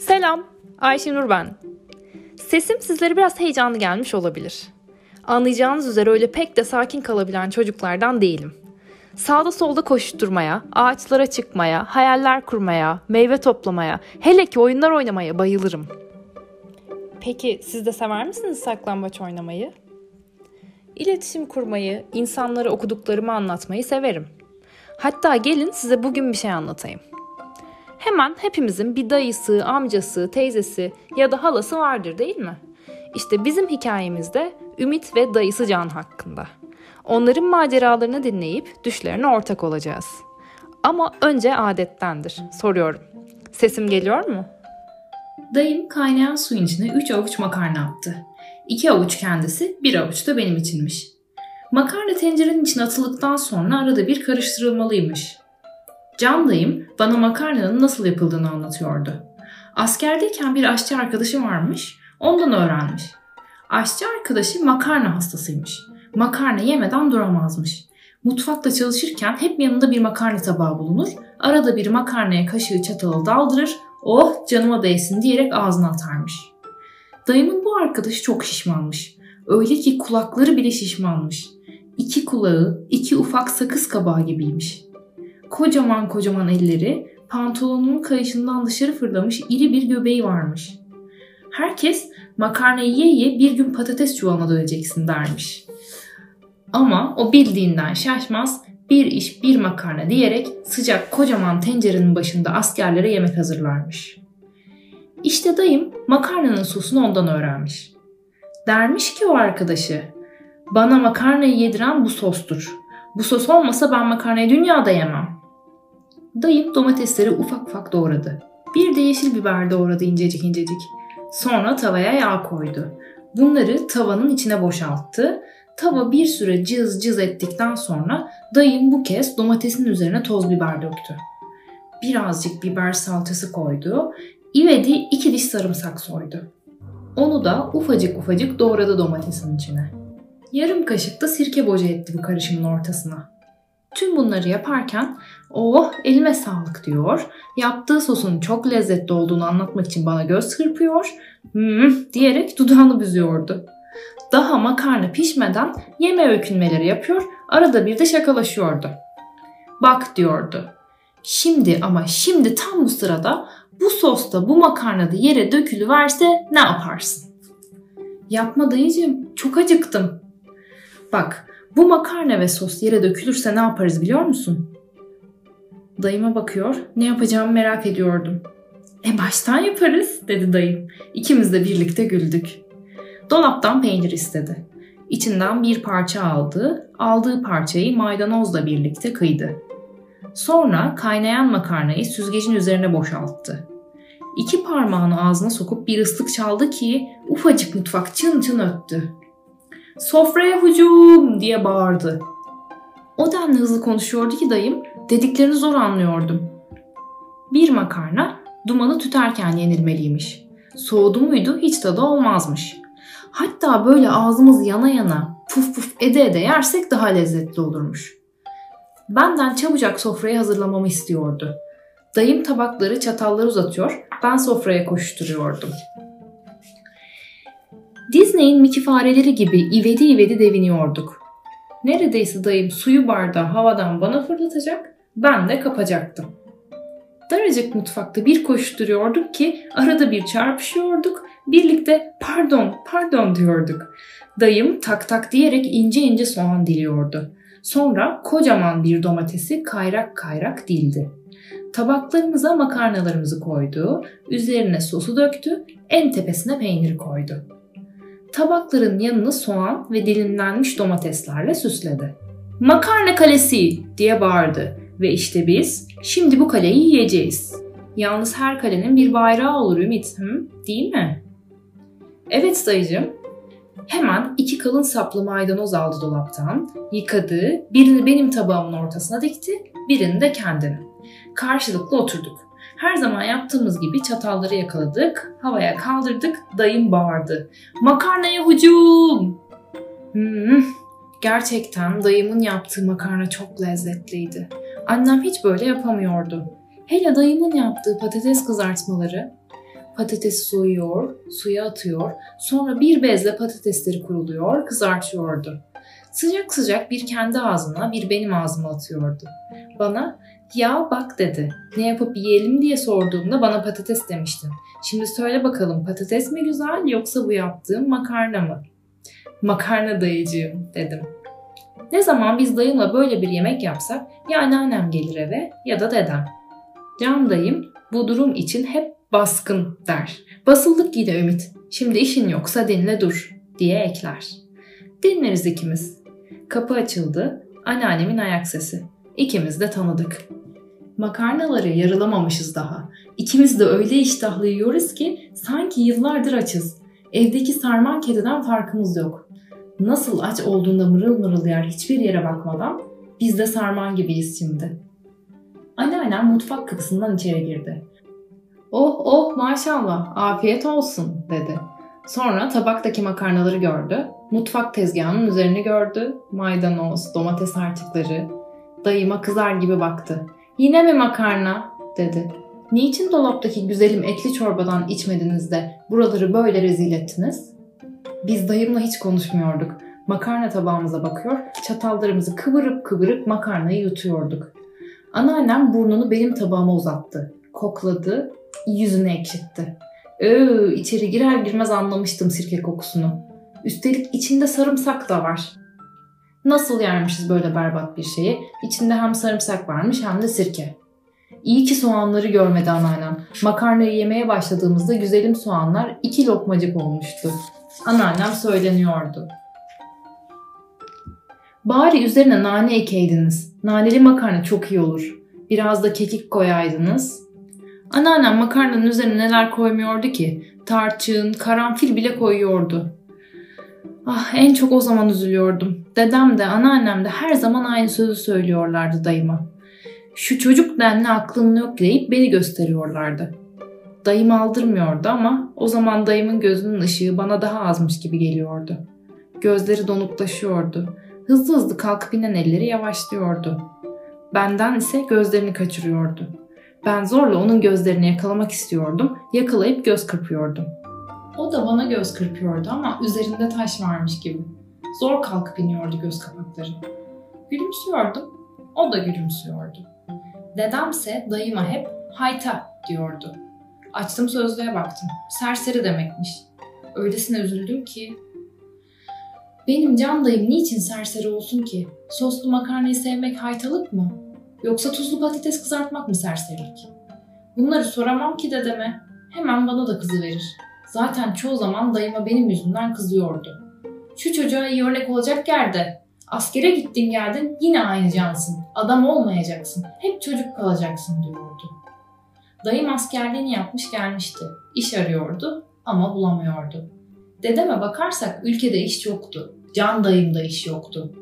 Selam, Ayşenur ben. Sesim sizlere biraz heyecanlı gelmiş olabilir. Anlayacağınız üzere öyle pek de sakin kalabilen çocuklardan değilim. Sağda solda koşturmaya, ağaçlara çıkmaya, hayaller kurmaya, meyve toplamaya, hele ki oyunlar oynamaya bayılırım. Peki siz de sever misiniz saklambaç oynamayı? İletişim kurmayı, insanlara okuduklarımı anlatmayı severim. Hatta gelin size bugün bir şey anlatayım. Hemen hepimizin bir dayısı, amcası, teyzesi ya da halası vardır değil mi? İşte bizim hikayemizde Ümit ve dayısı Can hakkında. Onların maceralarını dinleyip düşlerine ortak olacağız. Ama önce adettendir. Soruyorum. Sesim geliyor mu? Dayım kaynayan suyun içine 3 avuç makarna attı. 2 avuç kendisi, 1 avuç da benim içinmiş. Makarna tencerenin içine atıldıktan sonra arada bir karıştırılmalıymış. Can dayım bana makarnanın nasıl yapıldığını anlatıyordu. Askerdeyken bir aşçı arkadaşı varmış, ondan öğrenmiş. Aşçı arkadaşı makarna hastasıymış. Makarna yemeden duramazmış. Mutfakta çalışırken hep yanında bir makarna tabağı bulunur. Arada bir makarnaya kaşığı çatalı daldırır. Oh canıma değsin diyerek ağzına atarmış. Dayımın bu arkadaşı çok şişmanmış. Öyle ki kulakları bile şişmanmış. İki kulağı, iki ufak sakız kabağı gibiymiş. Kocaman kocaman elleri, pantolonunun kayışından dışarı fırlamış iri bir göbeği varmış. Herkes makarna ye ye bir gün patates çuvalına döneceksin dermiş. Ama o bildiğinden şaşmaz bir iş bir makarna diyerek sıcak kocaman tencerenin başında askerlere yemek hazırlarmış. İşte dayım makarnanın sosunu ondan öğrenmiş. Dermiş ki o arkadaşı, bana makarnayı yediren bu sostur. Bu sos olmasa ben makarnayı dünyada yemem. Dayım domatesleri ufak ufak doğradı. Bir de yeşil biber doğradı incecik incecik. Sonra tavaya yağ koydu. Bunları tavanın içine boşalttı. Tava bir süre cız cız ettikten sonra dayım bu kez domatesin üzerine toz biber döktü. Birazcık biber salçası koydu. İvedi iki diş sarımsak soydu. Onu da ufacık ufacık doğradı domatesin içine. Yarım kaşık da sirke boca etti bu karışımın ortasına. Tüm bunları yaparken oh elime sağlık diyor. Yaptığı sosun çok lezzetli olduğunu anlatmak için bana göz kırpıyor. Hmm, diyerek dudağını büzüyordu. Daha makarna pişmeden yeme öykünmeleri yapıyor. Arada bir de şakalaşıyordu. Bak diyordu. Şimdi ama şimdi tam bu sırada bu sosta bu makarna da yere dökülüverse ne yaparsın? Yapma dayıcığım çok acıktım. Bak bu makarna ve sos yere dökülürse ne yaparız biliyor musun? Dayıma bakıyor. Ne yapacağımı merak ediyordum. E baştan yaparız dedi dayım. İkimiz de birlikte güldük. Dolaptan peynir istedi. İçinden bir parça aldı. Aldığı parçayı maydanozla birlikte kıydı. Sonra kaynayan makarnayı süzgecin üzerine boşalttı. İki parmağını ağzına sokup bir ıslık çaldı ki ufacık mutfak çın çın öttü. Sofraya hücum diye bağırdı. O denli hızlı konuşuyordu ki dayım dediklerini zor anlıyordum. Bir makarna dumanı tüterken yenilmeliymiş. Soğudu muydu hiç tadı olmazmış. Hatta böyle ağzımız yana yana puf puf ede ede yersek daha lezzetli olurmuş. Benden çabucak sofrayı hazırlamamı istiyordu. Dayım tabakları, çatalları uzatıyor, ben sofraya koşturuyordum. Disney'in Mickey fareleri gibi ivedi ivedi deviniyorduk. Neredeyse dayım suyu bardağı havadan bana fırlatacak, ben de kapacaktım. Daracık mutfakta bir koşturuyorduk ki arada bir çarpışıyorduk, birlikte pardon pardon diyorduk. Dayım tak tak diyerek ince ince soğan diliyordu. Sonra kocaman bir domatesi kayrak kayrak dildi. Tabaklarımıza makarnalarımızı koydu, üzerine sosu döktü, en tepesine peyniri koydu. Tabakların yanını soğan ve dilimlenmiş domateslerle süsledi. Makarna kalesi diye bağırdı ve işte biz şimdi bu kaleyi yiyeceğiz. Yalnız her kalenin bir bayrağı olur Ümit, hı? değil mi? Evet dayıcım. Hemen iki kalın saplı maydanoz aldı dolaptan, yıkadı, birini benim tabağımın ortasına dikti, birini de kendine. Karşılıklı oturduk. Her zaman yaptığımız gibi çatalları yakaladık, havaya kaldırdık, dayım bağırdı. Makarnaya hücum! Hmm, gerçekten dayımın yaptığı makarna çok lezzetliydi. Annem hiç böyle yapamıyordu. Hele dayımın yaptığı patates kızartmaları. patatesi soyuyor, suya atıyor, sonra bir bezle patatesleri kuruluyor, kızartıyordu. Sıcak sıcak bir kendi ağzına bir benim ağzıma atıyordu. Bana ya bak dedi. Ne yapıp yiyelim diye sorduğumda bana patates demiştin. Şimdi söyle bakalım patates mi güzel yoksa bu yaptığım makarna mı? Makarna dayıcığım dedim. Ne zaman biz dayımla böyle bir yemek yapsak ya anneannem gelir eve ya da dedem. Can dayım bu durum için hep baskın der. Basıldık yine Ümit. Şimdi işin yoksa dinle dur diye ekler. Dinleriz ikimiz. Kapı açıldı. Anneannemin ayak sesi. İkimiz de tanıdık. Makarnaları yarılamamışız daha. İkimiz de öyle iştahlı yiyoruz ki sanki yıllardır açız. Evdeki sarman kediden farkımız yok. Nasıl aç olduğunda mırıl mırıl yer hiçbir yere bakmadan biz de sarman gibiyiz şimdi. Anneannem mutfak kapısından içeri girdi. Oh oh maşallah afiyet olsun dedi. Sonra tabaktaki makarnaları gördü. Mutfak tezgahının üzerine gördü. Maydanoz, domates artıkları. Dayıma kızar gibi baktı. Yine mi makarna? dedi. Niçin dolaptaki güzelim etli çorbadan içmediniz de buraları böyle rezil ettiniz? Biz dayımla hiç konuşmuyorduk. Makarna tabağımıza bakıyor, çatallarımızı kıvırıp kıvırıp makarnayı yutuyorduk. Anneannem burnunu benim tabağıma uzattı. Kokladı, yüzünü ekşitti. Öö, içeri girer girmez anlamıştım sirke kokusunu. Üstelik içinde sarımsak da var. Nasıl yermişiz böyle berbat bir şeyi? İçinde hem sarımsak varmış hem de sirke. İyi ki soğanları görmedi anneannem. Makarnayı yemeye başladığımızda güzelim soğanlar iki lokmacık olmuştu. Anneannem söyleniyordu. Bari üzerine nane ekeydiniz. Naneli makarna çok iyi olur. Biraz da kekik koyaydınız. Anneannem makarnanın üzerine neler koymuyordu ki? Tarçın, karanfil bile koyuyordu. Ah en çok o zaman üzülüyordum. Dedem de anneannem de her zaman aynı sözü söylüyorlardı dayıma. Şu çocuk denli aklın yok deyip beni gösteriyorlardı. Dayım aldırmıyordu ama o zaman dayımın gözünün ışığı bana daha azmış gibi geliyordu. Gözleri donuklaşıyordu. Hızlı hızlı kalkıp inen elleri yavaşlıyordu. Benden ise gözlerini kaçırıyordu. Ben zorla onun gözlerini yakalamak istiyordum, yakalayıp göz kırpıyordum. O da bana göz kırpıyordu ama üzerinde taş varmış gibi. Zor kalkıp iniyordu göz kapakları. Gülümsüyordum, o da gülümsüyordu. Dedemse dayıma hep hayta diyordu. Açtım sözlüğe baktım. Serseri demekmiş. Öylesine üzüldüm ki. Benim can dayım niçin serseri olsun ki? Soslu makarnayı sevmek haytalık mı? Yoksa tuzlu patates kızartmak mı serserilik? Bunları soramam ki dedeme. Hemen bana da kızı verir. Zaten çoğu zaman dayıma benim yüzümden kızıyordu. Şu çocuğa iyi örnek olacak yerde. Askere gittin geldin yine aynı cansın. Adam olmayacaksın. Hep çocuk kalacaksın diyordu. Dayım askerliğini yapmış gelmişti. İş arıyordu ama bulamıyordu. Dedeme bakarsak ülkede iş yoktu. Can dayımda iş yoktu.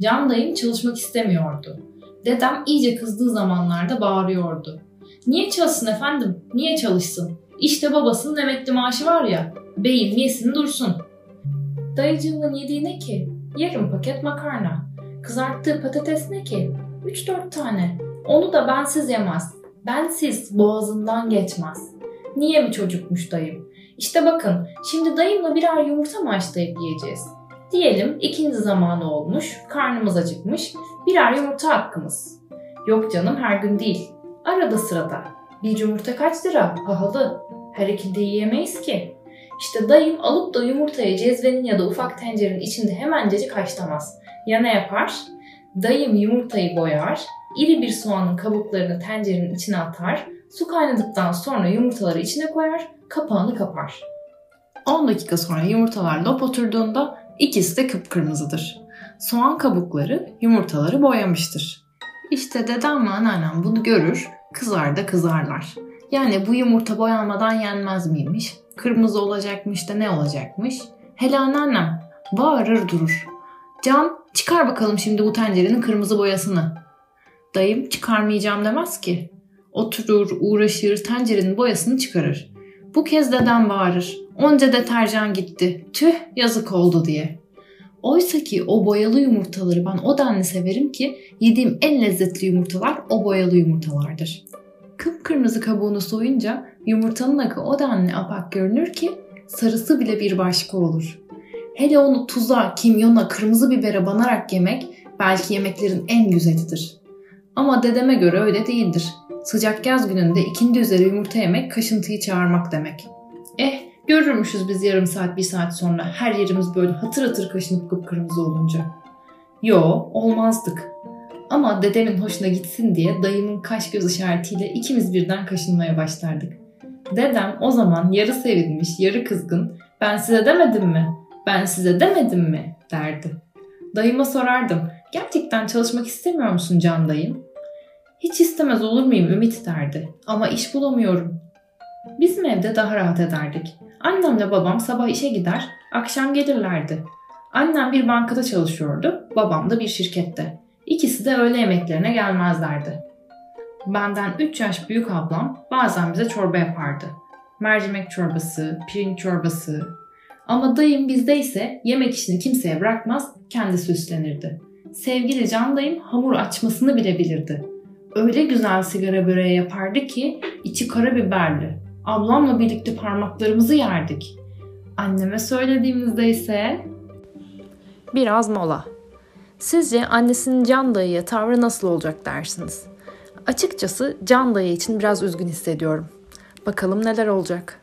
Can dayım çalışmak istemiyordu. Dedem iyice kızdığı zamanlarda bağırıyordu. Niye çalışsın efendim? Niye çalışsın? İşte babasının emekli maaşı var ya. Beyin yesin dursun. Dayıcığımın yediği ne ki? Yarım paket makarna. Kızarttığı patates ne ki? 3-4 tane. Onu da bensiz yemez. Bensiz boğazından geçmez. Niye mi çocukmuş dayım? İşte bakın şimdi dayımla birer yumurta mı haşlayıp yiyeceğiz? Diyelim ikinci zamanı olmuş, karnımız acıkmış, birer yumurta hakkımız. Yok canım her gün değil. Arada sırada. Bir yumurta kaç lira? Pahalı. Her ikide yiyemeyiz ki. İşte dayım alıp da yumurtayı cezvenin ya da ufak tencerenin içinde hemencecik haşlamaz. Ya ne yapar? Dayım yumurtayı boyar, iri bir soğanın kabuklarını tencerenin içine atar, su kaynadıktan sonra yumurtaları içine koyar, kapağını kapar. 10 dakika sonra yumurtalar lop oturduğunda ikisi de kıpkırmızıdır. Soğan kabukları yumurtaları boyamıştır. İşte dedem ve anneannem bunu görür, kızar da kızarlar. Yani bu yumurta boyanmadan yenmez miymiş? Kırmızı olacakmış da ne olacakmış? Hele anneannem bağırır durur. Can çıkar bakalım şimdi bu tencerenin kırmızı boyasını. Dayım çıkarmayacağım demez ki. Oturur, uğraşır, tencerenin boyasını çıkarır. Bu kez dedem bağırır. Onca deterjan gitti. Tüh yazık oldu diye. Oysa ki o boyalı yumurtaları ben o denli severim ki yediğim en lezzetli yumurtalar o boyalı yumurtalardır. Kıpkırmızı kabuğunu soyunca yumurtanın akı o denli apak görünür ki sarısı bile bir başka olur. Hele onu tuza, kimyona, kırmızı bibere banarak yemek belki yemeklerin en güzelidir. Ama dedeme göre öyle değildir. Sıcak yaz gününde ikindi üzeri yumurta yemek kaşıntıyı çağırmak demek. Eh görürmüşüz biz yarım saat bir saat sonra her yerimiz böyle hatır hatır kaşınıp kıpkırmızı olunca. Yo olmazdık. Ama dedemin hoşuna gitsin diye dayımın kaş göz işaretiyle ikimiz birden kaşınmaya başlardık. Dedem o zaman yarı sevinmiş, yarı kızgın, ben size demedim mi? Ben size demedim mi? derdi. Dayıma sorardım, gerçekten çalışmak istemiyor musun Can dayım? Hiç istemez olur muyum Ümit derdi. Ama iş bulamıyorum. Bizim evde daha rahat ederdik. Annemle babam sabah işe gider, akşam gelirlerdi. Annem bir bankada çalışıyordu, babam da bir şirkette. İkisi de öğle yemeklerine gelmezlerdi. Benden 3 yaş büyük ablam bazen bize çorba yapardı. Mercimek çorbası, pirinç çorbası. Ama dayım bizde ise yemek işini kimseye bırakmaz, kendisi üstlenirdi. Sevgili Can dayım hamur açmasını bile bilirdi. Öyle güzel sigara böreği yapardı ki içi karabiberli. Ablamla birlikte parmaklarımızı yerdik. Anneme söylediğimizde ise Biraz mola. Sizce annesinin Can dayıya tavrı nasıl olacak dersiniz? Açıkçası Can dayı için biraz üzgün hissediyorum. Bakalım neler olacak.